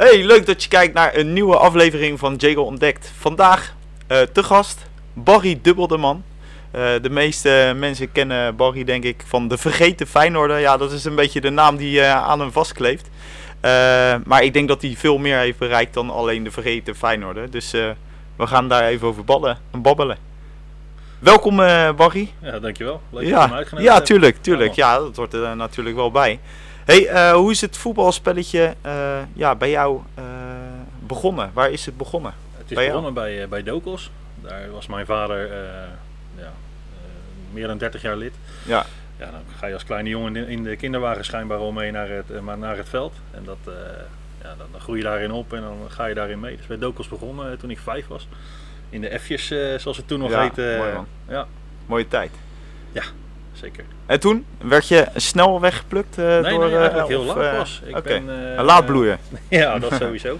Hey, leuk dat je kijkt naar een nieuwe aflevering van Jago Ontdekt. Vandaag eh, te gast Barry Dubbeldeman. Uh, de meeste mensen kennen Barry denk ik van de Vergeten Feyenoorder. Ja, dat is een beetje de naam die uh, aan hem vastkleeft. maar ik denk dat hij veel meer heeft bereikt dan alleen de Vergeten Feyenoorder. Dus we gaan daar even over ballen, babbelen. Welkom Barry. Ja, dankjewel. Leuk ja, dat je Ja, tuurlijk, tuurlijk. Ja, dat hoort er natuurlijk wel bij. Hey, uh, hoe is het voetbalspelletje uh, ja, bij jou uh, begonnen? Waar is het begonnen? Het is bij begonnen bij, bij Dokos. Daar was mijn vader ja, meer dan 30 jaar lid. Ja. Ja, dan ga je als kleine jongen in de kinderwagen schijnbaar al mee naar het, maar naar het veld. En dat, ja, dan, dan, groei je daarin op en dan ga je daarin mee. Dus bij Dokos begonnen toen ik vijf was. In de F'jes, zoals het toen nog ja, heette. Mooi man. Ja. Mooie tijd. Ja, zeker. En toen werd je snel weggeplukt uh, nee, door... Nee, eigenlijk heel laat uh, pas. Ik okay. ben, uh, laat bloeien. ja, dat sowieso.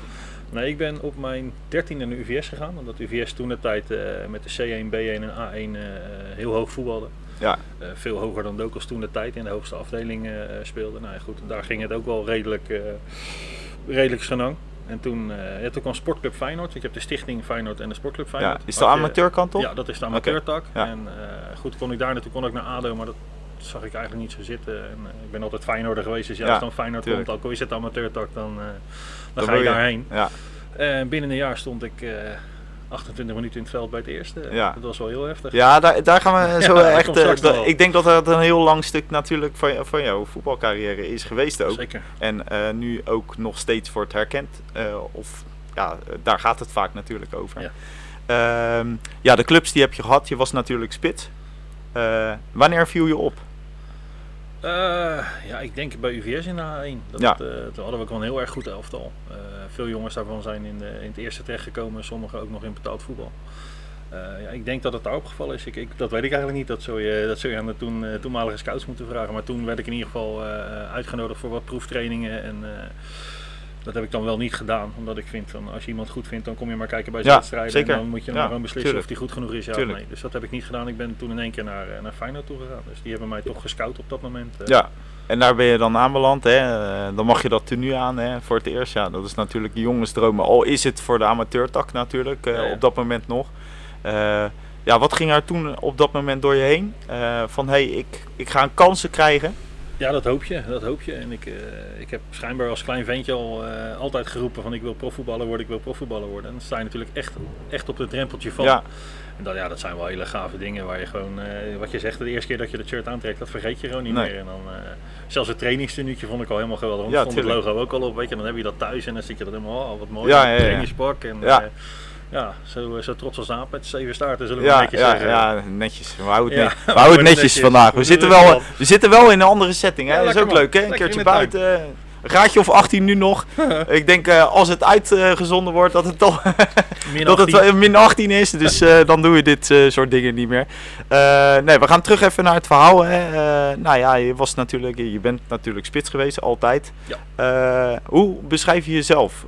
Nee, ik ben op mijn 13e naar de UVS gegaan. Omdat UVS toen de tijd met de C1, B1 en A1 heel hoog voetbalde. Ja. veel hoger dan Dokos toen de tijd in de hoogste afdeling speelde. Nou goed, daar ging het ook wel redelijk, redelijk senang. En toen, uh, ja, toen kwam Sportclub Feyenoord. Ik heb de stichting Feyenoord en de Sportclub Feyenoord. Ja, is de amateurkant op? Ja, dat is de amateurtak. Okay. Ja. En uh, goed, kon ik daar naartoe, kon ik naar ADO, maar dat zag ik eigenlijk niet zo zitten. En, uh, ik ben altijd Feyenoorder geweest, dus ja, als dan Feyenoord tuurlijk. komt, ook al is het amateurtak, dan, dan, dan ga je, je daarheen. Ja. En binnen een jaar stond ik 28 minuten in het veld bij het eerste. Ja. Dat was wel heel heftig. Ja, daar, daar gaan we zo ja, echt. Uh, ik denk dat dat een heel lang stuk natuurlijk van, van jouw voetbalcarrière is geweest ook. Zeker. En uh, nu ook nog steeds wordt herkend. Uh, of ja, daar gaat het vaak natuurlijk over. Ja. Uh, ja, de clubs die heb je gehad. Je was natuurlijk spits. wanneer viel je op? Uh, ja, ik denk bij UVS in de A1. Dat ja. het, uh, toen hadden we ook wel een heel erg goed elftal. Uh, veel jongens daarvan zijn in, de, in het eerste terechtgekomen, sommigen ook nog in betaald voetbal. ja, ik denk dat het daar opgevallen is. Ik, ik, dat weet ik eigenlijk niet. Dat zul je, dat zul je aan de toen, toenmalige scouts moeten vragen. Maar toen werd ik in ieder geval uitgenodigd voor wat proeftrainingen. En dat heb ik dan wel niet gedaan. Omdat ik vind, van, als je iemand goed vindt, dan kom je maar kijken bij zijn wedstrijden. En dan moet je ja, maar gewoon beslissen tuurlijk. of die goed genoeg is, ja tuurlijk. of nee. Dus dat heb ik niet gedaan. Ik ben toen in één keer naar, naar Feyenoord toe gegaan. Dus die hebben mij toch gescout op dat moment. Ja, en daar ben je dan aanbeland. Hè? Uh, dan mag je dat tenue aan hè? voor het eerst. Ja, dat is natuurlijk de jongensdromen. Al is het voor de amateurtak natuurlijk, uh, Ja, op dat moment nog. Uh, ja, wat ging er toen op dat moment door je heen? van hé, hey, ik, ik ga een kansen krijgen. Ja, dat hoop je. Dat hoop je. En ik, uh, ik heb schijnbaar als klein ventje al uh, altijd geroepen van ik wil profvoetballer worden, ik wil profvoetballer worden. En dan sta je natuurlijk echt, echt op het drempeltje van. Ja. En dat, ja, dat zijn wel hele gave dingen waar je gewoon, uh, wat je zegt, de eerste keer dat je het shirt aantrekt, dat vergeet je gewoon niet Nee. meer. En dan, zelfs het trainingstenuutje vond ik al helemaal geweldig. Want Ja, stond het logo ook al op, weet je. Dan heb je dat thuis en dan zit je dat helemaal, oh, wat mooi, Ja, een ja, ja. trainingspak. En, Ja. Ja, zo, zo trots als aap met zeven staarten, zullen we Ja, netjes ja, zeggen. ja, netjes. We houden het, Ja, net- we we houden het houden netjes netjes. vandaag. We We zitten, wel, we zitten wel in een andere setting. Hè? Ja, dat is ook leuk, hè? Een keertje tuin. buiten. Een graadje of 18 nu nog. Ik denk eh, als het uitgezonden wordt dat het toch Min dat het 18. wel min 18 is. Dus eh, dan doe je dit eh, soort dingen niet meer. Nee, we gaan terug even naar het verhaal. Hè. Nou ja, je was natuurlijk, je bent natuurlijk spits geweest, altijd. Ja. Hoe beschrijf je jezelf?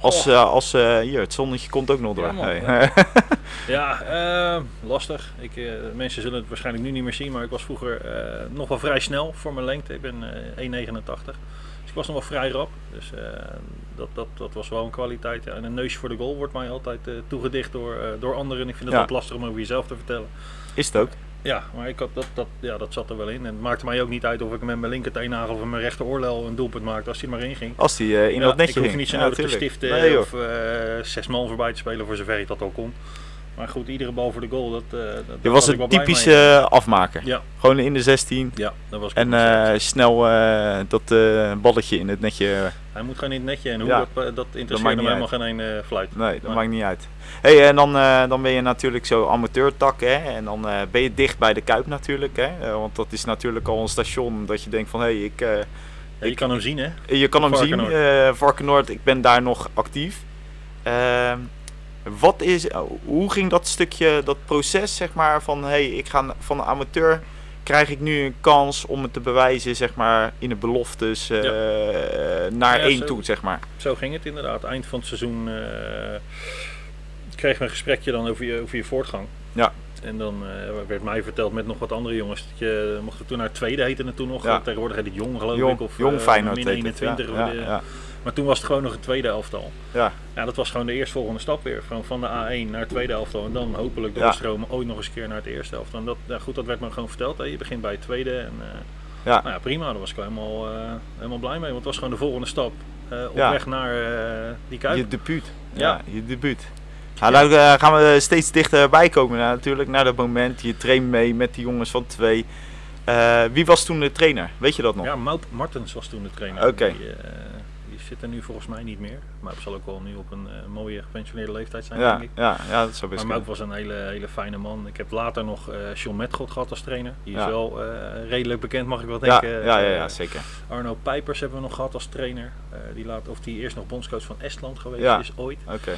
Als, Goh. eh, als eh, hier, het zonnetje komt ook nog door. Ja, man. Hey. Ja, eh, lastig. Ik, eh, mensen zullen het waarschijnlijk nu niet meer zien, maar ik was vroeger nog wel vrij snel voor mijn lengte. Ik ben eh 1,89. Dus ik was nog wel vrij rap. Dus dat, dat, dat was wel een kwaliteit. Ja. En een neusje voor de goal wordt mij altijd toegedicht door, door anderen. En ik vind het Ja. altijd lastig om over jezelf te vertellen. Is het ook? Ja, maar ik had, dat, dat, ja, dat zat er wel in. En het maakte mij ook niet uit of ik met mijn linker teennagel of met mijn rechter oorlel een doelpunt maakte als hij maar in ging. Als die eh, in Ja, dat netje ik hoef ging. niet zo Ja, nodig te tuurlijk. stiften Nee, of eh, zes man voorbij te spelen voor zover ik dat al kon. Maar goed, iedere bal voor de goal, dat, eh dat was een typische mee. afmaker. Ja, Gewoon in de 16. ja, dat was En snel dat balletje in het netje. Hij moet gewoon in het netje en hoe ja. dat, eh, dat interesseert hem helemaal geen een eh, fluit. Nee, dat Maar- maakt niet uit. hey, en dan, eh, dan ben je natuurlijk zo amateurtak. Hè? En dan eh, ben je dicht bij de Kuip natuurlijk. Hè? Want dat is natuurlijk al een station dat je denkt van... Hé, hey, ik, Ja, je kan hem zien hè. je kan hem zien. Varkenoord. eh Varkenoord, ik ben daar nog actief. Ehm, wat is, oh, hoe ging dat stukje, dat proces zeg maar van... Hé, hey, ik ga van amateur... Krijg ik nu een kans om het te bewijzen, zeg maar, in de beloftes eh, naar Ja, één zo. toe, zeg maar. Zo ging het inderdaad. Eind van het seizoen eh kregen we een gesprekje dan over je, over je voortgang. Ja. En dan eh, werd mij verteld met nog wat andere jongens. Dat je mocht het toen naar het tweede heten en toen nog. Ja. Tegenwoordig heet het jong geloof Jong, ik. Of jong eh, Feyenoord min heet het, 21. ja, of ja, de- ja. Maar toen was het gewoon nog een tweede elftal. Ja. Ja, dat was gewoon de eerstvolgende stap weer. Van, van de A1 naar het tweede elftal. En dan hopelijk Ja. doorstromen ooit nog eens een keer naar het eerste elftal. En dat, ja, goed, dat werd me gewoon verteld. Hè. Je begint bij het tweede. En, eh, Ja. Nou ja, prima. Daar was ik wel helemaal, eh, helemaal blij mee. Want het was gewoon de volgende stap eh, op Ja. weg naar die kuip. Je debuut. Ja, Ja. je debuut. Nou, daar gaan we steeds dichterbij komen nou, natuurlijk, naar dat moment. Je traint mee met die jongens van twee. Wie was toen de trainer? Weet je dat nog? Ja, Maup Martens was toen de trainer. Oké. Zit er nu volgens mij niet meer. Maup zal ook wel nu op een eh, mooie gepensioneerde leeftijd zijn, ja, denk ik. ja, ja, dat zou best Maar kunnen. was een hele, hele fijne man. Ik heb later nog eh John Metgod gehad als trainer. Die is Ja. wel eh, redelijk bekend, mag ik wel denken. ja, ja, ja, zeker. Arno Pijpers hebben we nog gehad als trainer. Die laat, of die eerst nog bondscoach van Estland geweest is ooit. Oké.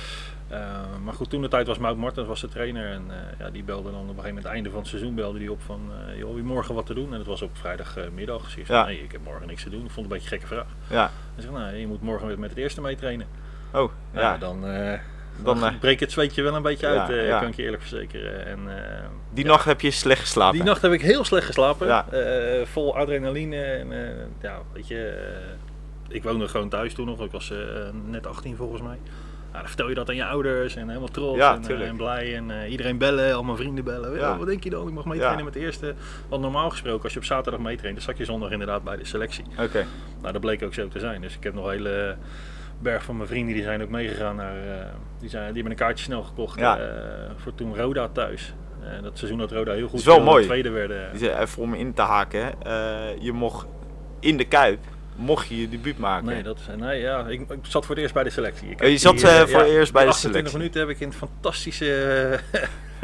Maar goed, toen de tijd was Mout Martens was de trainer. En eh, ja, die belde dan op een gegeven moment, het einde van het seizoen, belde die op van, eh joh, wie morgen wat te doen? En het was op vrijdagmiddag. Dus ik zei, Ja. nee, ik heb morgen niks te doen. Ik vond het een beetje een gekke vraag. Ja. Hij zegt, nou, je moet morgen weer met het eerste mee trainen. Oh, Ja, ja. dan, eh Dan, dan eh, breekt het zweetje wel een beetje uit, eh, ja. kan ik je eerlijk verzekeren. En, eh, Die ja, nacht heb je slecht geslapen. die nacht heb ik heel slecht geslapen. Eh, vol adrenaline. En, eh, ja, weet je, eh, ik woonde gewoon thuis toen nog. Ik was eh, net 18 volgens mij. Nou, dan vertel je dat aan je ouders en helemaal trots Ja, en, eh, en blij. En eh, iedereen bellen, al mijn vrienden bellen. Ja. Ja. Wat denk je dan? Ik mag meetrainen Ja. met de eerste. Want normaal gesproken, als je op zaterdag meetraint, dan zat je zondag inderdaad bij de selectie. Oké. Nou, dat bleek ook zo te zijn. Dus ik heb nog een hele berg van mijn vrienden die zijn ook meegegaan naar. eh, die, zijn, die hebben een kaartje snel gekocht Ja. voor toen Roda thuis. Dat seizoen dat Roda heel goed Is wel mooi. tweede werden. Dus, Even om in te haken. je mocht in de Kuip, mocht je je debuut maken. Nee, dat is, nee ja, ik, ik zat voor het eerst bij de selectie. Ik Oh, je zat, die, eh, eh, voor eerst bij de 28 selectie. minuten heb ik in het fantastische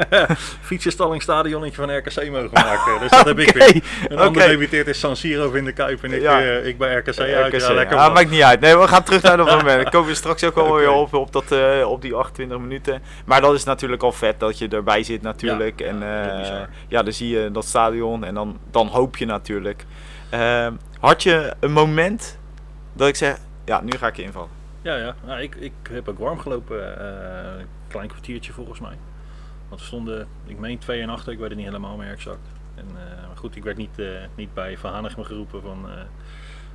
eh, fietsenstallingstadionnetje van RKC mogen maken. Dus dat heb ik weer. Een ander oké. debuteert in San Siro in de Kuip en ik, Ja. ik bij RKC, uit. RKC. Ja, lekker man. maakt niet uit. Nee, we gaan terug naar dat moment. Daar komen we straks ook wel weer Oké. op, op, dat, op die 28 minuten. Maar dat is natuurlijk al vet dat je erbij zit natuurlijk. Ja, en ja, is ja, dan zie je dat stadion en dan, dan hoop je natuurlijk. Had je een moment dat ik zeg, ja, nu ga ik je invallen. Ja, ja. Nou, ik, ik heb ook warm gelopen. eh, een klein kwartiertje volgens mij. Want we stonden, ik meen 2 en achter, ik weet het niet helemaal meer exact. En, eh, maar goed, ik werd niet, eh, niet bij Van Hanegem geroepen van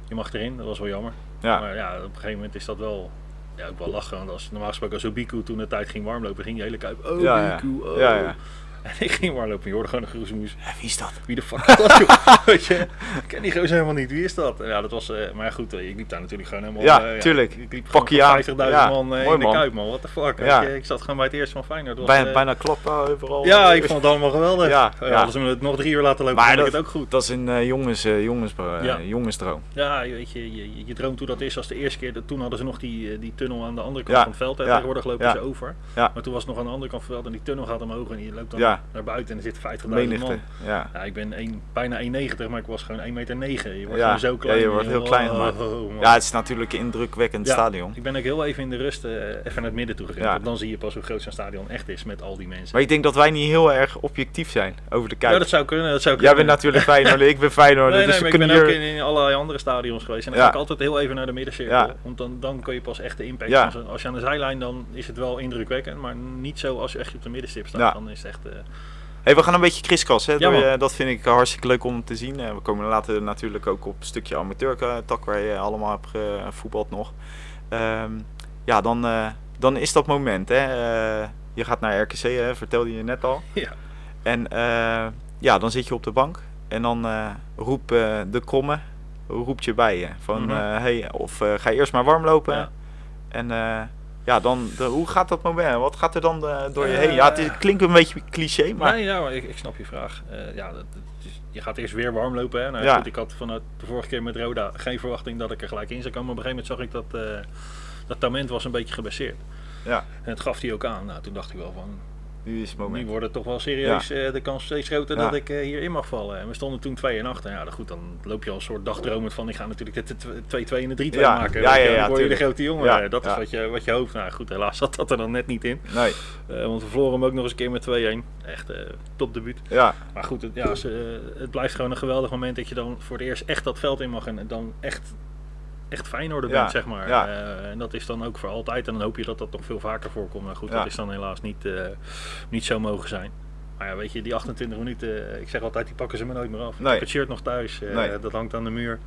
je mag erin. Dat was wel jammer. Ja, Maar ja, op een gegeven moment is dat wel, ja, ook wel lachen. Want als, normaal gesproken als Obiku toen de tijd ging warmlopen, ging die hele kuip. Oh, Ja. Obiku, oh. Ja, ja. En ik ging warmlopen en je hoorde gewoon een geroezemoes. Ja, wie is dat? Wie de fuck is dat joh? Weet je, ik ken die gozer helemaal niet. Wie is dat? En Ja, dat was, eh, maar ja, goed, eh, ik liep daar natuurlijk gewoon helemaal... Ja, eh, tuurlijk. Ik liep Pak je gewoon aan. 50.000 Ja, man mooi in de man. Kuip, man. What the fuck? Ja. Je, ik zat gewoon bij het eerste van Feyenoord. Was, Bijna, bijna kloppen overal. ja, ik vond het allemaal geweldig. Ja, Ja, ja. Hadden ze me het nog drie uur laten lopen, Maar vond ik dat- het ook goed. Dat is een jongens, jongens, Ja. jongensdroom. Ja, je weet je, je, je droomt hoe dat is als de eerste keer. Toen hadden ze nog die, die tunnel aan de andere kant Ja, van het veld. ja, Tegenwoordig lopen ja. ze over. Ja. Maar toen was het nog aan de andere kant van het veld en die tunnel gaat omhoog en je loopt dan Ja. naar buiten en er zit 50.000 Menigte. man. Ja. Ja, ik ben een, bijna 1,90 maar ik was gewoon 1,9 meter. Negen. Je wordt Ja, zo ja, klein. je wordt heel klein gemaakt. oh, ja, het is natuurlijk een indrukwekkend Ja. stadion. Ik ben ook heel even in de rust eh, even naar het midden toe gegaan. Ja. Dan zie je pas hoe groot zo'n stadion echt is met al die mensen. Maar ik denk dat wij niet heel erg objectief zijn over de Kuip. Ja, dat zou kunnen. Dat zou Jij kunnen. bent natuurlijk Feyenoord, ik ben Feyenoord. Nee, nee, dus we ik ben kunnen ook in, in allerlei andere stadions geweest. En dan Ja. ga ik altijd heel even naar de middencirkel. Ja. Want dan, dan kun je pas echt de impact Ja. Als je aan de zijlijn, dan is het wel indrukwekkend. Maar niet zo als je echt op de middenstip staat. Ja. Dan is het echt... eh, Hey, we gaan een beetje kriskras. Hè? Ja, dat vind ik hartstikke leuk om te zien. Eh, we komen later natuurlijk ook op een stukje amateurtak waar je allemaal hebt gevoetbald nog. Ehm, ja, dan, eh, dan is dat moment. Hè? Eh, je gaat naar RKC, hè? vertelde je net al. ja. En eh, ja, dan zit je op de bank en dan eh roept eh, de kromme roept je bij je. Van, Mhm. eh, hey, of eh, ga eerst maar warm lopen. Ja. En eh, ja, dan, de, hoe gaat dat moment? Wat gaat er dan eh, door je Eh, heen? Ja, het is- klinkt een beetje cliché, maar... Nee, ja, maar ik, ik snap je vraag. Eh, ja, dat, is- je gaat eerst weer warm lopen. Hè? Nou, Ja. goed, ik had vanuit de vorige keer met Roda geen verwachting dat ik er gelijk in zou komen. Maar op een gegeven moment zag ik dat uh, dat Tament was een beetje gebaseerd. Ja. En het gaf hij ook aan. Nou, toen dacht ik wel van, Nu is het moment. nu wordt het toch wel serieus eh, de kans steeds groter Ja. dat ik uh, hierin mag vallen. En we stonden toen 2 en 8. En ja, goed, dan loop je al een soort dagdromend van ik ga natuurlijk de 2-2 en de 3-2 Ja. maken. Ja, ja, ja, dan word je de grote jongen. Ja, Eh, Dat is ja. wat je, wat je hoopt. Nou goed, helaas zat dat er dan net niet in. Nee, Eh, want we verloren hem ook nog eens een keer met 2-1. Echt uh, top debuut. ja. Maar goed, het, ja, ze, uh, het blijft gewoon een geweldig moment dat je dan voor het eerst echt dat veld in mag en dan echt, echt Feyenoorder bent, zeg maar. ja. Uh, en dat is dan ook voor altijd en dan hoop je dat dat nog veel vaker voorkomt. Maar goed, dat is dan helaas niet, uh, niet zo mogen zijn. Maar ja, weet je, die 28 minuten, ik zeg altijd, die pakken ze me nooit meer af. Nee. Ik heb het shirt nog thuis, uh, Nee. dat hangt aan de muur.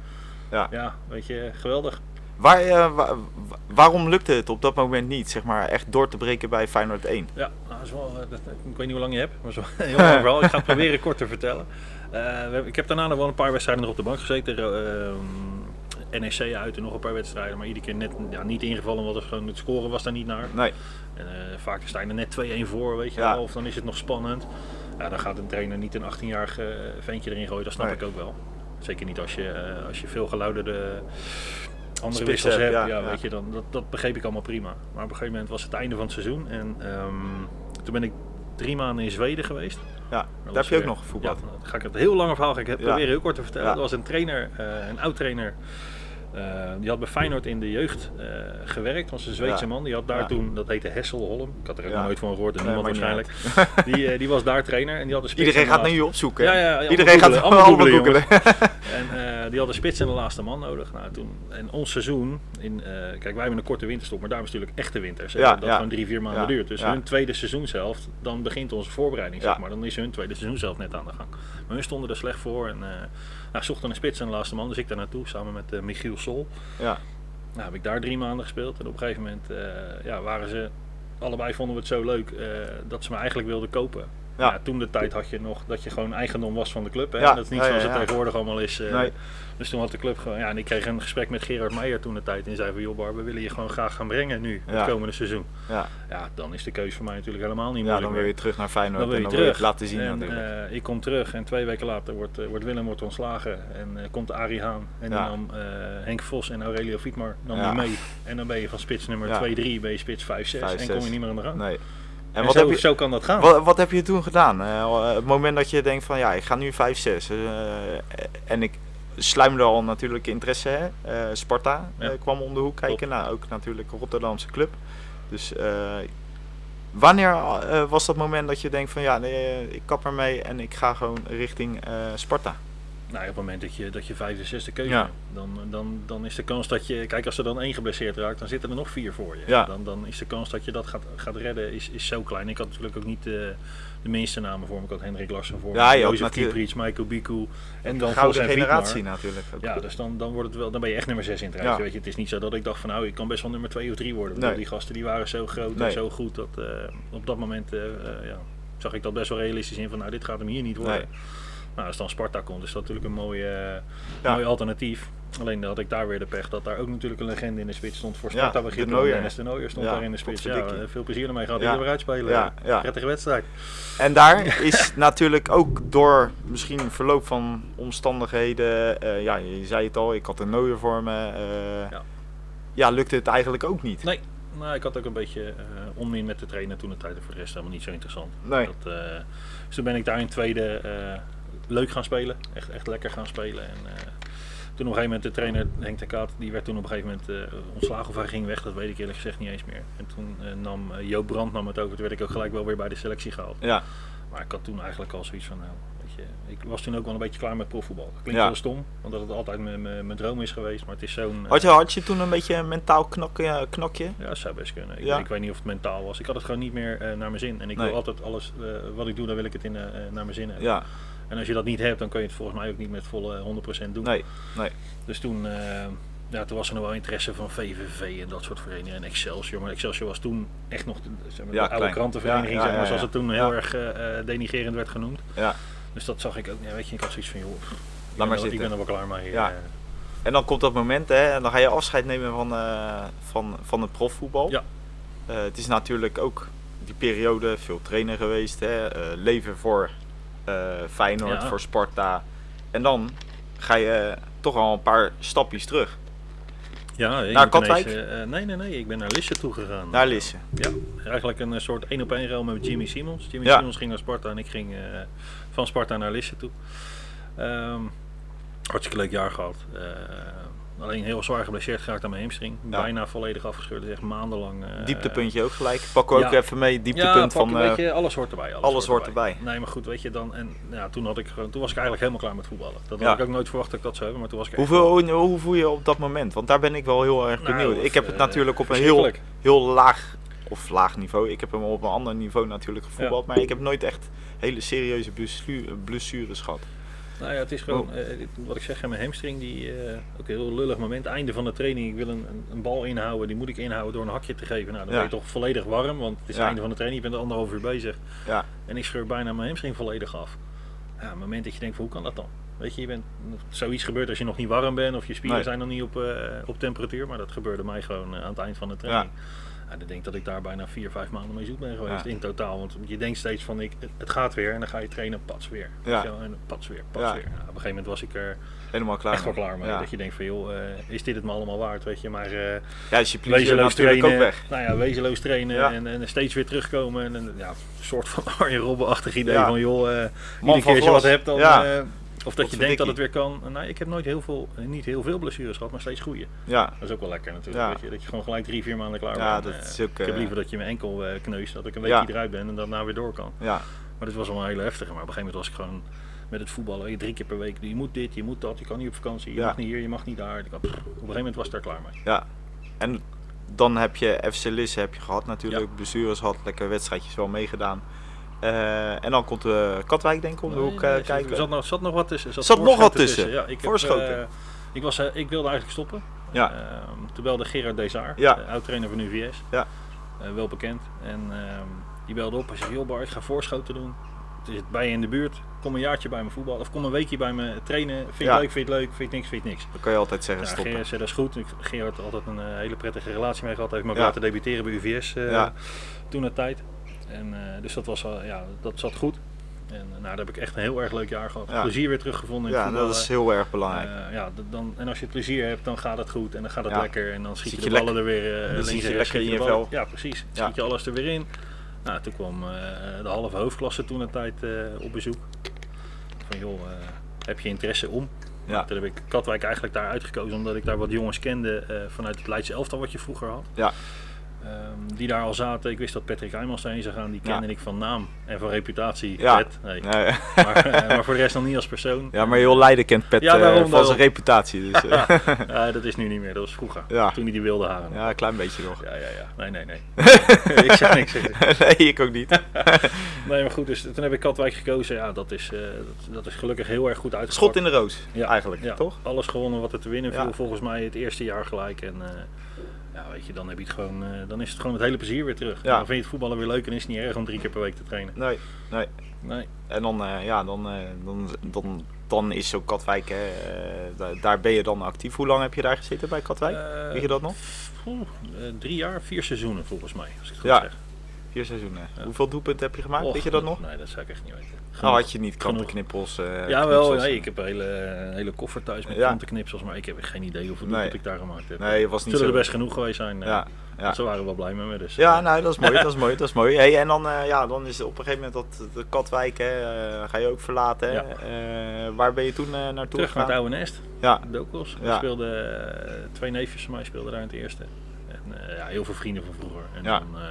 Ja. ja, weet je, geweldig. Waar, eh, wa- wa- waarom lukte het op dat moment niet, zeg maar, echt door te breken bij Feyenoord 1? Ja, nou, is wel, eh, dat, ik weet niet hoe lang je hebt, maar zo heel lang. Ik ga het proberen kort te vertellen. Eh, hebben- ik heb daarna nog wel een paar wedstrijden nog op de bank gezeten. Ehm, NEC uit en nog een paar wedstrijden, maar iedere keer net ja, niet ingevallen, want het, gewoon, het scoren was daar niet naar. Nee, En, eh, vaak sta je er net 2-1 voor, weet je Ja. of dan is het nog spannend. Ja, dan gaat een trainer niet een 18-jarig eh, ventje erin gooien, dat snap Nee. ik ook wel. Zeker niet als je, eh, als je veel gelouderde andere Spits wissels hebt, ja. Weet je, dan, dat, dat begreep ik allemaal prima. Maar op een gegeven moment was het einde van het seizoen en ehm, toen ben ik drie maanden in Zweden geweest. ja, daar heb je ook nog. Ja, dan ga ik het heel lange verhaal ga ik het Ja. proberen heel kort te vertellen. Er was een trainer, een oud eh, die had bij Feyenoord in de jeugd eh, gewerkt, was een Zweedse Ja. man. Die had daar Ja. toen, dat heette Hessel Holm. Ik had er ook Ja. nog nooit van gehoord en Nee, niemand waarschijnlijk. Die, eh, die was daar trainer en die had een Iedereen gaat naar je opzoeken. Ja, hè? ja, ja, allemaal Iedereen gaat allemaal googelen. En eh, die had een spits en de laatste man nodig. Nou, toen, en ons seizoen, in, eh, kijk wij hebben een korte winterstop, maar daar is natuurlijk echte winters. hè, Ja, dat ja. gewoon drie, vier maanden Ja, duurt. Dus hun tweede seizoenshelft, dan begint onze voorbereiding, zeg maar. Dan is hun tweede seizoenshelft net aan de gang. Maar hun stonden er slecht voor en eh nou, zochten een spits en de laatste man. Dus ik daar naartoe, samen met Michiel Sol. Ja, Nou, heb ik daar drie maanden gespeeld. En op een gegeven moment ja, waren ze, allebei vonden we het zo leuk, dat ze me eigenlijk wilden kopen. Ja. Ja. toen de tijd had je nog dat je gewoon eigendom was van de club. Hè? Ja, Dat is niet ja, ja, zoals het ja. tegenwoordig allemaal is. eh, Nee. Dus toen had de club gewoon, ja, en ik kreeg een gesprek met Gerard Meijer toen de tijd. En zei van, joh Bar, we willen je gewoon graag gaan brengen nu, Ja. het komende seizoen. ja. Ja, dan is de keuze voor mij natuurlijk helemaal niet ja, moeilijk dan wil meer. je terug naar Feyenoord Dan wil en je dan wil je terug. het laten zien en, eh, ik kom terug en twee weken later wordt, eh, wordt Willem wordt ontslagen. En komt Arie Haan. En Ja. dan nam Henk Vos en Aurelio Fietmar Ja. die mee. En dan ben je van spits nummer Ja. 2-3, ben je spits 5-6 Vijf, en kom je niet meer aan de gang. nee. En, En wat zo, heb, je, zo kan dat gaan. wat, wat heb je toen gedaan? Eh, het moment dat je denkt van ja, ik ga nu 5-6. eh, en ik sluimde al natuurlijk interesse. Hè? Eh, Sparta Ja. eh, kwam om de hoek kijken. Nou, ook natuurlijk Rotterdamse club. Dus eh, wanneer eh, was dat moment dat je denkt van ja, nee, eh, ik kap ermee en ik ga gewoon richting eh, Sparta? Nou, op het moment dat je, dat je vijfde, zesde keuze Ja. hebt, dan, dan, dan is de kans dat je... Kijk, als er dan één geblesseerd raakt, dan zitten er nog vier voor je. Ja. Dan, dan is de kans dat je dat gaat, gaat redden is, is zo klein. Ik had natuurlijk ook niet eh, de minste namen voor me. Ik had Hendrik Larsen voor me, Ja, had Jozef Kieprits, Michael Biku en dan Gouden en generatie natuurlijk. ook. Ja, dus dan, dan, wordt het wel, dan ben je echt nummer 6 in het rijtje. Ja. Weet je. Het is niet zo dat ik dacht van nou, ik kan best wel nummer 2 of 3 worden. Bedoel. Die gasten die waren zo groot Nee. en zo goed dat eh, op dat moment eh, eh, ja, zag ik dat best wel realistisch in van nou, dit gaat hem hier niet worden. Nee. Nou, als dan Sparta komt, is dat natuurlijk een mooi, eh, Ja. mooi alternatief. Alleen had ik daar weer de pech dat daar ook natuurlijk een legende in de spits stond voor Ja, Sparta. begrip. Nooier. Dennis de Nooier stond Ja, daar in de spits. Ja, veel plezier ermee gehad. Ja. Ja. weer uitspelen. Ja, ja. Prettige wedstrijd. En daar is natuurlijk ook door misschien verloop van omstandigheden, eh, ja, je zei het al, ik had een nooier voor me. eh, ja. Ja. lukte het eigenlijk ook niet. Nee, nou, ik had ook een beetje onmin met de trainer toen de tijd. en Voor de rest helemaal niet zo interessant. Nee. Dat, dus toen ben ik daar in tweede leuk gaan spelen. Echt, echt lekker gaan spelen. En, eh, toen op een gegeven moment de trainer Henk de Kaat, die werd toen op een gegeven moment eh, ontslagen of hij ging weg. Dat weet ik eerlijk gezegd niet eens meer. En toen eh, nam Joop Brandt nam het over. Toen werd ik ook gelijk wel weer bij de selectie gehaald. Ja, Maar ik had toen eigenlijk al zoiets van, nou, weet je, ik was toen ook wel een beetje klaar met profvoetbal. Dat klinkt Ja. wel stom, want dat het altijd mijn- droom is geweest. Maar het is zo'n... had je, had je toen een beetje een mentaal knakje? knakje? ja, dat zou best kunnen. Ik, Ja. ik weet niet of het mentaal was. Ik had het gewoon niet meer naar mijn zin. En ik Nee. wil altijd alles wat ik doe, dan wil ik het in, naar mijn zin hebben. Ja, En als je dat niet hebt, dan kun je het volgens mij ook niet met volle 100% doen. nee, nee. Dus toen, eh, ja, toen was er nog wel interesse van VVV en dat soort verenigingen. En Excelsior. Maar Excelsior was toen echt nog de, zeg maar, Ja, de oude klein. krantenvereniging, Ja, ja, zeg maar, zoals het toen heel erg eh, eh, denigerend werd genoemd. Ja. Dus dat zag ik ook. Ja, weet je, ik had zoiets van, joh, pff, ben maar ik ben er wel klaar mee. Ja. eh. En dan komt dat moment, hè, en dan ga je afscheid nemen van, eh, van, van het profvoetbal. Ja. Eh, het is natuurlijk ook die periode veel trainer geweest, hè, eh, leven voor eh, Feyenoord, Ja. voor Sparta. En dan ga je toch al een paar stapjes terug Ja, Naar Katwijk? ineens, eh, eh, nee, nee, nee. Ik ben naar Lisse toe gegaan. naar Lisse. Ja, eigenlijk een eh, soort één op één ruil met Jimmy Simons. Jimmy Ja. Simons ging naar Sparta en ik ging eh, van Sparta naar Lisse toe. Ehm, hartstikke leuk jaar gehad. Eh, alleen heel zwaar geblesseerd geraakt aan mijn hamstring. Ja. Bijna volledig afgescheurd. Dus echt maandenlang. eh, Dieptepuntje ook gelijk. We ook ja. even mee, Ja, dieptepunt pak, van... eh, alles hoort erbij. Alles, alles hoort erbij. Nee, maar goed, weet je dan. En ja, toen, had ik, toen was ik eigenlijk helemaal klaar met voetballen. Dat Ja. had ik ook nooit verwacht dat ik dat zou hebben, maar toen was ik echt Hoeveel, hoe, hoe voel je op dat moment? Want daar ben ik wel heel erg Nou, benieuwd. ik heb het eh, natuurlijk op een heel, heel laag, of laag niveau. Ik heb hem op een ander niveau natuurlijk gevoetbald. Maar ik heb nooit echt hele serieuze blessu- blessures gehad. Nou ja, het is gewoon, eh, dit- wat ik zeg, mijn hamstring, die, eh, ook een heel lullig moment. Einde van de training, ik wil een, een, bal inhouden, die moet ik inhouden door een hakje te geven. Nou, dan Ja. ben je toch volledig warm, want het is Ja. het einde van de training, je bent anderhalf uur bezig. Ja. En ik scheur bijna mijn hamstring volledig af. Ja, een moment dat je denkt, van, hoe kan dat dan? Weet je, je bent, zoiets gebeurt als je nog niet warm bent of je spieren Nee. zijn nog niet op, eh, op temperatuur. Maar dat gebeurde mij gewoon eh, aan het eind van de training. Ja. Ik denk dat ik daar bijna vier, vijf maanden mee zoet ben geweest Ja. in totaal. Want je denkt steeds van, ik, het gaat weer en dan ga je trainen, pats weer. Ja. En pats weer, pats Ja. weer. Ja, op een gegeven moment was ik er Helemaal klaar. echt wel klaar mee. Ja, Dat je denkt van, joh, eh, is dit het me allemaal waard, weet je. Maar eh ja je plezier wezenloos trainen, ook weg. nou ja, wezenloos trainen Ja. en, en steeds weer terugkomen. En, en, ja, een soort van Arjen Robben-achtig idee Ja. van, joh, Man iedere keer als je wat hebt, dan... Of dat je denkt dat het weer kan. Nou, ik heb nooit heel veel, eh, niet heel veel blessures gehad, maar steeds goede. Ja, Dat is ook wel lekker natuurlijk. Ja. Weet je, dat je gewoon gelijk drie, vier maanden klaar Ja, bent. dat Eh, is ook, ik heb eh, liever dat je mijn enkel kneust, dat ik een weekje eruit ben en daarna weer door kan. ja, Maar dit was wel een hele heftige. Maar op een gegeven moment was ik gewoon met het voetballen. Drie keer per week. Je moet dit, je moet dat. Je kan niet op vakantie. Je mag niet hier, je mag niet daar. Op een gegeven moment was ik daar klaar mee. ja. En dan heb je FC Lisse heb je gehad natuurlijk. Blessures had, lekker wedstrijdjes wel meegedaan. Eh, en dan komt de Katwijk denk ik om de hoek eh, Nee, kijken. Er zat nog, zat nog wat tussen. Er Zat nog wat tussen? Ja, ik, heb, eh, ik, was, eh, ik wilde eigenlijk stoppen. Ja. Ehm, toen belde Gerard Desaar, Ja. de oud-trainer van UVS. Ja. Eh, wel bekend. En ehm, die belde op. Hij zei, joh Bar, ik ga voorschoten doen. Het is bij je in de buurt. Kom een jaartje bij me voetballen. Of kom een weekje bij me trainen. Vind je Ja. leuk, vind je het leuk, vind je niks, vind je niks. Dan kan je altijd zeggen Ja, stoppen. Gerard zei dat is goed. Ik- Gerard had altijd een eh, hele prettige relatie mee gehad. Hij heeft me laten debuteren bij UVS eh, toen de tijd. En, eh, dus dat, was, wel- ja, dat zat goed. En eh, nou, daar heb ik echt een heel erg leuk jaar gehad. Ja. Plezier weer teruggevonden in Ja, voetballen. dat is heel erg belangrijk. Eh, ja, dan, en als je plezier hebt, dan gaat het goed en dan gaat het Ja. lekker. En dan schiet Zit je je de ballen er weer eh, dan links zit je lekker in je vel. Ja, precies. Ja. Schiet je alles er weer in. Nou, toen kwam eh, de halve hoofdklasse toen een tijd eh, op bezoek. Van joh, eh, heb je interesse om? Ja. Toen heb ik Katwijk eigenlijk daar uitgekozen omdat ik daar wat jongens kende eh, vanuit het Leidse elftal wat je vroeger had. Ja. Ehm, die daar al zaten. Ik wist dat Patrick Heijmans daarheen zou gaan. Die Ja. kende ik van naam en van reputatie. Ja. Vet. Nee. Nee, Maar, eh, maar voor de rest nog niet als persoon. ja, maar heel Leiden kent Pet Ja, eh, van zijn reputatie. Dus, eh, Ja, dat is nu niet meer. Dat was vroeger. Ja. Toen hij die wilde haren. ja, een klein beetje nog. Ja, ja, ja. Nee, nee, nee. ik zeg niks. nee, ik ook niet. Nee, maar goed. Dus toen heb ik Katwijk gekozen. Ja, dat is, dat, dat is gelukkig heel erg goed uitgepakt. Schot in de roos, Ja. eigenlijk, Ja, toch? Alles gewonnen wat er te winnen viel. Volgens mij het eerste jaar gelijk. En ja, weet je, dan, heb je het gewoon, eh, dan is het gewoon het hele plezier weer terug. Ja. Dan vind je het voetballen weer leuk en is het niet erg om drie keer per week te trainen. Nee, nee. Nee. En dan, eh, ja, dan, eh, dan, dan, dan is zo Katwijk, hè, daar, daar ben je dan actief. Hoe lang heb je daar gezeten bij Katwijk? Weet je dat nog? drie jaar, vier seizoenen volgens mij. Als ik het goed Ja. zeg. Vier seizoenen. Ja. Hoeveel doelpunten heb je gemaakt? Och, Weet je dat nog? Nee, dat zou ik echt niet weten. Nou, had je niet krantenknippels? eh Ja, wel. Nee, ik heb een hele, een hele koffer thuis met Ja. krantenknipsels, maar ik heb geen idee hoeveel Nee. doelpunten ik daar gemaakt heb. Nee, je was niet Zullen zo... er best genoeg geweest zijn. eh. Ja, ja. Ze waren wel blij met me. Dus. Ja, nou, dat is mooi, dat is mooi, dat is mooi. Hey, en dan, eh, ja, dan is op een gegeven moment dat de Katwijk, hè, eh, ga je ook verlaten. Hè? Ja. Eh, waar ben je toen eh, naartoe Terug naar gegaan? het oude nest, Ja, Dokos. Ja. Speelden eh, twee neefjes van mij speelden daar in het eerste. En eh, ja, heel veel vrienden van vroeger. En Ja. dan, eh,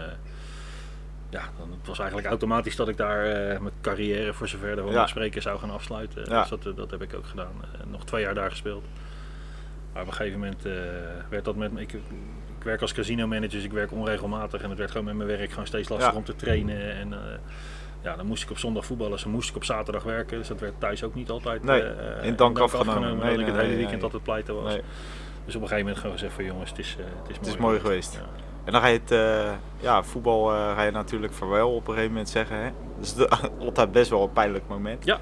ja, dan, het was eigenlijk automatisch dat ik daar eh, mijn carrière voor zover de Ja. spreken zou gaan afsluiten. Ja. Dus dat, eh, dat heb ik ook gedaan. Eh, nog twee jaar daar gespeeld. Maar op een gegeven moment werd dat met me. Ik, ik werk als casino manager, dus ik werk onregelmatig. En het werd gewoon met mijn werk gewoon steeds lastiger Ja. om te trainen. En ja, dan moest ik op zondag voetballen, dus dan moest ik op zaterdag werken. Dus dat werd thuis ook niet altijd Nee, in dank afgenomen. Nee, dat nee, ik het hele weekend altijd pleiten was. Dus op een gegeven moment gewoon gezegd van jongens, het is, het is mooi, is mooi geweest. Ja. En dan ga je het, eh, ja, voetbal eh, ga je natuurlijk vaarwel op een gegeven moment zeggen. Hè? Dus de, altijd best wel een pijnlijk moment. Ja.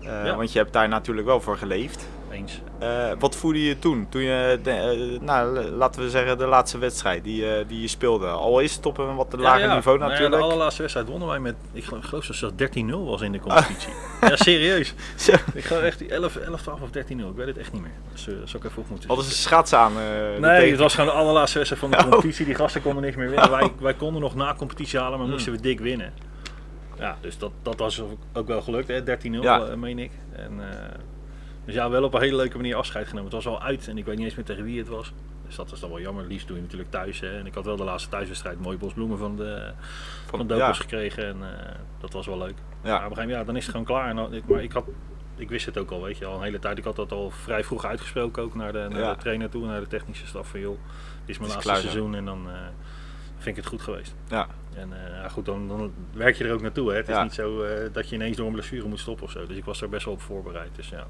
Eh, Ja. Want je hebt daar natuurlijk wel voor geleefd. Eens. Eh, wat voelde je toen? Toen je, de, eh, nou, laten we zeggen, de laatste wedstrijd die, eh, die je speelde. Al is het op een wat lager niveau Nou ja, natuurlijk. de allerlaatste wedstrijd wonnen wij met, ik geloof, ik geloof dat het zelfs 13-0 was in de competitie. ja, serieus. Ik ga echt die 11, 11 12 of 13-0, ik weet het echt niet meer. Dus uh, zou ik even op moeten Hadden ze schaats aan? de Nee, het was gewoon de allerlaatste wedstrijd van de Oh. competitie. Die gasten konden niks meer winnen. Wij, wij konden nog na competitie halen, maar Hmm. moesten we dik winnen. Ja, dus dat, dat was ook wel gelukt, hè? 13-0 Ja. eh, meen ik. En, dus ja, wel op een hele leuke manier afscheid genomen. Het was al uit en ik weet niet eens meer tegen wie het was. Dus dat is dan wel jammer. Liefst doe je natuurlijk thuis. Hè? En ik had wel de laatste thuiswedstrijd mooie bosbloemen van de, van de ja, gekregen. En eh, dat was wel leuk. Maar ja, op een gegeven moment, ja, dan is het gewoon klaar. En dan, ik, maar ik, had, ik wist het ook al, weet je al, een hele tijd. Ik had dat al vrij vroeg uitgesproken ook naar de, naar Ja. de trainer toe, naar de technische staf. Van joh, dit is mijn is laatste seizoen en dan eh, vind ik het goed geweest. ja. En eh, goed, dan, dan werk je er ook naartoe. Hè. Het is niet zo dat je ineens door een blessure moet stoppen of zo. Dus ik was er best wel op voorbereid. Dus ja,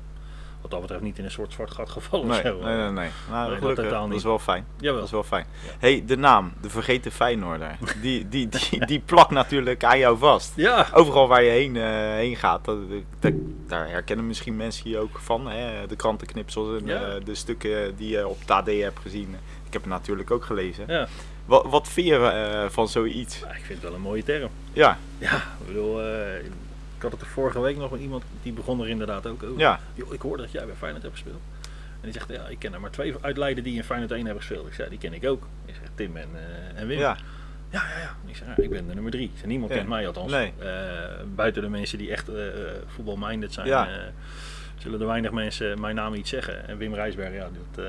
wat dat betreft niet in een soort zwart gat gevallen Nee, nee, nee. nee. Nou, dat gelukkig, is wel fijn. Jawel. Dat is wel fijn. Ja. hey, de naam, de vergeten Feyenoorder, die, die, die, die plakt natuurlijk aan jou vast. Ja, Overal waar je heen, eh, heen gaat, dat, dat- daar herkennen misschien mensen je ook van. Hè? De krantenknipsels en Ja. eh, de stukken die je op TAD hebt gezien. Ik heb het natuurlijk ook gelezen. ja. Wat, wat vind je eh, van zoiets? Ja, ik vind het wel een mooie term. Ja, Ja, ik bedoel, ik had het er vorige week nog met iemand, die begon er inderdaad ook over. ja, ik hoorde dat jij bij Feyenoord hebt gespeeld. En die zegt, ja, ik ken er maar twee uit Leiden die in Feyenoord 1 hebben gespeeld. Ik zei, die ken ik ook. Ik zeg, Tim en, eh, en Wim. ja, Ja, ja, ja. Ik zeg, ja, ik ben de nummer drie. Niemand kent mij althans. Nee. Eh, buiten de mensen die echt eh voetbalminded zijn, Ja. zullen er weinig mensen mijn naam iets zeggen. En Wim Rijsberg, ja, dat,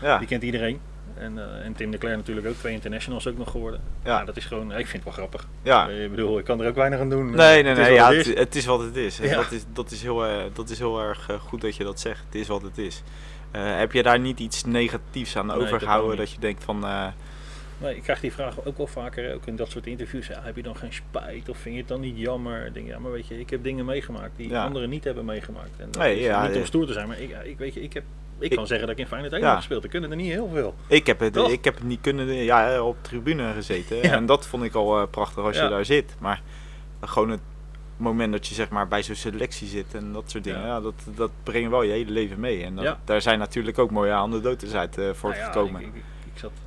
ja. die kent iedereen. En, eh, en Tim de Cler natuurlijk ook, twee internationals ook nog geworden. Ja. Dat is gewoon, ik vind het wel grappig. ja. Ik bedoel, ik kan er ook weinig aan doen. Nee, nee, Het is nee. wat Ja, het het, is. het is wat het is. Ja. Dat, is, dat, is heel, eh, dat is heel erg eh, goed dat je dat zegt. Het is wat het is. Heb je daar niet iets negatiefs aan Nee, overgehouden? Dat je denkt van... Nee, ik krijg die vraag ook wel vaker, ook in dat soort interviews. Ja, heb je dan geen spijt of vind je het dan niet jammer? Ik denk, ja, maar weet je, ik heb dingen meegemaakt die Ja. anderen niet hebben meegemaakt. En dat Nee, is ja, niet om stoer te zijn, maar ik, ik, weet je, ik, heb, ik, Ik- kan zeggen dat ik in Feyenoord 1 Ja. heb gespeeld. Er kunnen er niet heel veel. ik, heb het, Toch? ik heb het niet kunnen... Ja, eh, op tribune gezeten. Ja. En dat vond ik al eh, prachtig als je daar zit. Maar gewoon het moment dat je zeg maar bij zo'n selectie zit en dat soort dingen. Ja. Dat, dat breng je wel je hele leven mee. En dat, daar zijn natuurlijk ook mooie anekdotes uit eh, voortgekomen. Nou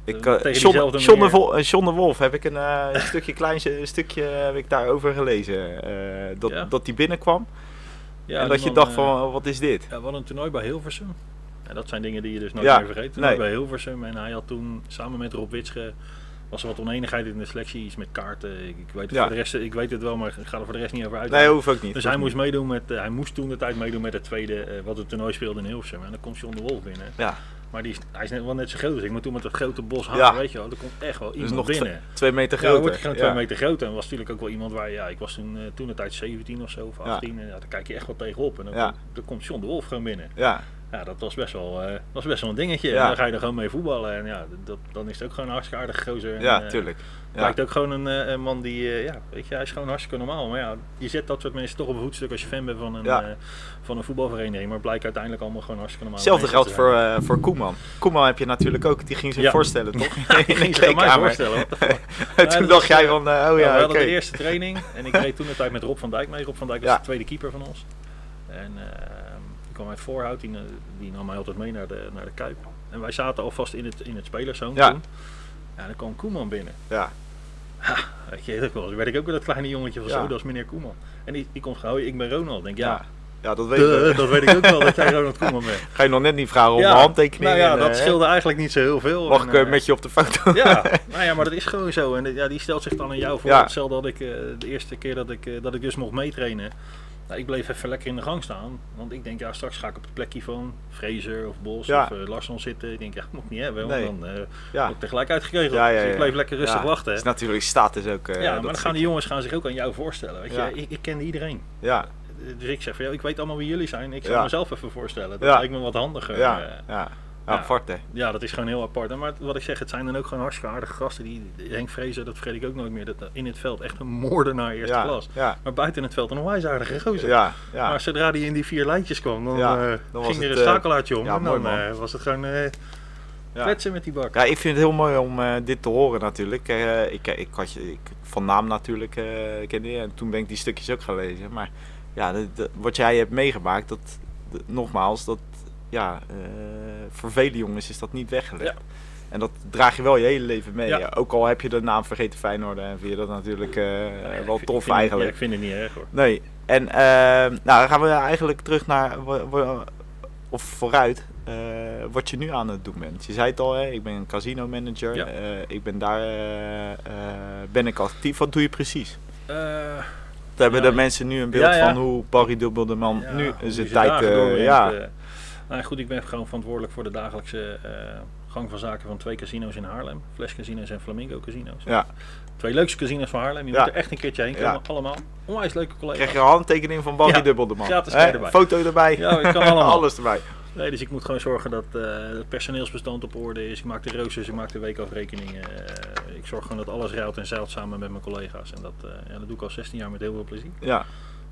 ik, zat eh, eh, John, John, de manier- Wol- eh, John de Wolf heb ik een, eh, een stukje klein een stukje heb ik daarover gelezen. eh, dat, Ja. dat die binnenkwam Ja, en dat je dacht eh, van wat is dit? Ja, we hadden een toernooi bij Hilversum. Ja, dat zijn dingen die je dus nooit Ja, meer vergeet. Nee. bij Hilversum. En hij had toen samen met Rob Witsche... was er wat oneenigheid in de selectie. Iets met kaarten. Ik, ik, weet, het Ja. voor de rest, ik weet het wel, maar ik ga er voor de rest niet over uit. Nee, hoeft ook niet. Dus hij moest, meedoen met, eh, hij moest toen de tijd meedoen met het tweede, eh, wat het toernooi speelde in Hilversum. En dan komt John de Wolf binnen. Ja, Maar die is, hij is net, wel net zo groot als ik. Maar toen met dat grote bos haar, Ja. weet je wel, er komt echt wel dus iemand nog binnen. twee meter Ja, groter. word je gewoon twee Ja. meter groter. En was natuurlijk ook wel iemand waar, ja, ik was toen, eh, toen de tijd 17 of zo, of Ja. 18. En ja, daar kijk je echt wel tegenop. En dan, Ja. komt, dan komt John de Wolf gewoon binnen. Ja, Ja, dat was best wel, eh, was best wel een dingetje. Ja. En dan ga je er gewoon mee voetballen. En ja, dat, dan is het ook gewoon een hartstikke aardige gozer. En, ja, eh, tuurlijk. Ja. Lijkt ook gewoon een, eh, een man die, ja, weet je, hij is gewoon hartstikke normaal. Maar ja, je zet dat soort mensen toch op een voetstuk als je fan bent van een, Ja. van een voetbalvereniging. Maar blijkt uiteindelijk allemaal gewoon hartstikke normaal. Hetzelfde geldt voor, eh, voor Koeman. Koeman heb je natuurlijk ook, die ging zich Ja. voorstellen toch? Ik ging zich mij voorstellen. Ja, toen dacht was, jij van, eh, oh ja, we hadden de eerste training en ik reed toen de tijd met Rob van Dijk mee. Rob van Dijk was Ja. de tweede keeper van ons. En die kwam uit Voorhout, die, die nam mij altijd mee naar de, naar de Kuip. En wij zaten alvast in het, in het spelerzoon Ja. toen. Ja, dan kwam Koeman binnen. Ja, Weet je, dat was, werd ik ook weer dat kleine jongetje van Ja. zo, dat is meneer Koeman. En die, die komt gewoon, "Hoi, ik ben Ronald. Denk, ja, ja. ja, dat weet duh, ik. dat weet ik ook wel dat jij Ronald Koeman bent. Ga je nog net niet vragen om Ja, een handtekening? Nou ja, en, dat eh, scheelde eigenlijk niet zo heel veel. Mag ik eh, eh, met je op de foto? Ja, nou ja, maar dat is gewoon zo. En ja, die stelt zich dan aan jou voor. Ja. Hetzelfde had ik de eerste keer dat ik, dat ik dus mocht meetrainen. Nou, ik bleef even lekker in de gang staan. Want ik denk, ja, straks ga ik op het plekje van Fraser of Bos Ja. of Larsson zitten. Ik denk, ja, moet ik niet hebben. Want Nee. dan eh Ja. word ik tegelijk uitgekregen. Ja, ja, Dus ik bleef lekker rustig Ja, wachten. is natuurlijk status ook. eh, ja, maar dan gaan stukje. die jongens gaan zich ook aan jou voorstellen. Weet Ja. je, ik, ik ken iedereen. Ja, Dus ik zeg van, ja, ik weet allemaal wie jullie zijn. Ik zal Ja. mezelf even voorstellen. Dat Ja. lijkt me wat handiger. ja. Ja. Apart hè. Ja, dat is gewoon heel apart. Maar wat ik zeg, het zijn dan ook gewoon hartstikke aardige gasten. Die, Henk Vrezer, dat vergeet ik ook nooit meer. Dat, in het veld echt een moordenaar eerste Ja, klas. ja, Maar buiten het veld een onwijs aardige gozer. ja, ja. Maar zodra die in die vier lijntjes kwam, dan, eh, dan ging er een eh, schakelaartje om. ja, en dan eh, was het gewoon eh Ja. kletsen met die bak. Ja, ik vind het heel mooi om eh, dit te horen natuurlijk. Eh, ik, ik had je ik, van naam natuurlijk eh kende je en toen ben ik die stukjes ook gaan lezen. Maar ja, de- wat jij hebt meegemaakt, dat nogmaals, dat ja, eh, voor vele jongens is dat niet weggelegd. Ja. En dat draag je wel je hele leven mee. Ja. Ook al heb je de naam vergeten Feyenoord en vind je dat natuurlijk eh, Ja, ik wel tof vind eigenlijk. ja, ik vind het niet erg hoor. Nee, en eh, nou, dan gaan we eigenlijk terug naar, of vooruit, wat je nu aan het doen bent. Je zei het al, hè, ik ben een casino manager, ik ben daar, ben ik actief. Wat doe je precies? Dan hebben de mensen nu een beeld van hoe Barry Dubbeldeman nu zijn tijd, ja, eh. nou goed, ik ben gewoon verantwoordelijk voor de dagelijkse eh, gang van zaken van twee casino's in Haarlem. Flash Casinos en Flamingo Casinos. ja. Twee leukste casinos van Haarlem. Je Ja. moet er echt een keertje heen komen. Ja. Allemaal onwijs leuke collega's. Krijg je een handtekening van Barry Ja, Hè, kan je erbij. Foto erbij, Ja, ik kan allemaal. alles erbij. Nee, dus ik moet gewoon zorgen dat eh, het personeelsbestand op orde is. Ik maak de roosters, ik maak de weekafrekeningen. eh, ik zorg gewoon dat alles ruilt en zeilt samen met mijn collega's. En dat, ja, dat doe ik al 16 jaar met heel veel plezier. Ja,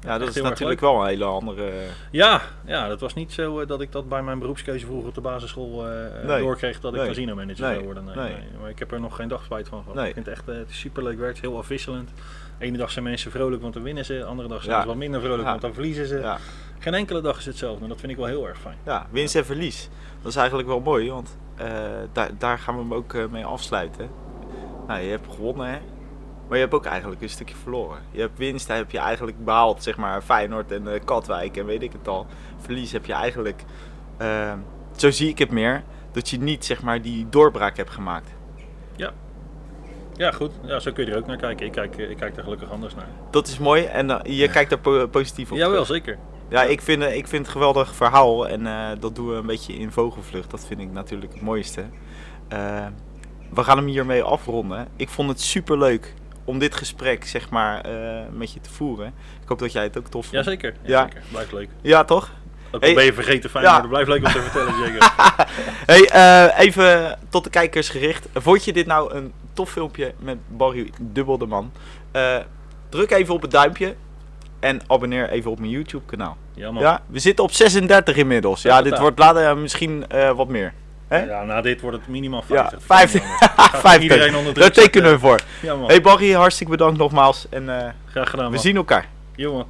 ja dat is natuurlijk wel een hele andere... Ja, ja, dat was niet zo eh, dat ik dat bij mijn beroepskeuze vroeger op de basisschool eh, Nee. doorkreeg dat ik Nee. casino manager Nee. zou worden. Nee. Maar ik heb er nog geen dag spijt van gehad. Nee. Ik vind het echt eh, het is superleuk werk, het is heel afwisselend. Ene dag zijn mensen vrolijk, want dan winnen ze. Andere dag zijn Ja. ze wat minder vrolijk, Ja. want dan verliezen ze. Ja, Geen enkele dag is hetzelfde en dat vind ik wel heel erg fijn. ja, winst en verlies. Dat is eigenlijk wel mooi, want eh, daar, daar gaan we hem ook eh, mee afsluiten. Nou, je hebt gewonnen, hè? Maar je hebt ook eigenlijk een stukje verloren. Je hebt winst, heb je eigenlijk behaald, zeg maar, Feyenoord en eh, Katwijk en weet ik het al. Verlies heb je eigenlijk, eh, zo zie ik het meer, dat je niet, zeg maar, die doorbraak hebt gemaakt. Ja, goed. Ja, zo kun je er ook naar kijken. Ik kijk, eh, ik kijk er gelukkig anders naar. Dat is mooi en eh, je kijkt daar po- positief op. Jawel, terug. zeker. Ja, ik vind, ik vind het een geweldig verhaal en dat doen we een beetje in vogelvlucht. Dat vind ik natuurlijk het mooiste. Eh, we gaan hem hiermee afronden. Ik vond het super leuk om dit gesprek zeg maar eh, met je te voeren. Ik hoop dat jij het ook tof vond. Jazeker. Ja. Ja. Zeker. Blijft leuk. Ja, toch? Ook al ben je vergeten fijn, Ja. maar dat blijft leuk om te vertellen, Jacob. Hey, eh, even tot de kijkers gericht. Vond je dit nou een tof filmpje met Barry Dubbel de Man? Eh, druk even op het duimpje en abonneer even op mijn YouTube kanaal. Ja, man. Ja, we zitten op 36 inmiddels. Ja, dit 36. wordt later misschien wat meer. Hè? Ja, na dit wordt het minimaal Ja, 50. 50. Gaat 50. Iedereen onder Daar tekenen we voor. Ja. Hey Barry, hartstikke bedankt nogmaals. En eh, Graag gedaan, we man. zien elkaar. Jongen.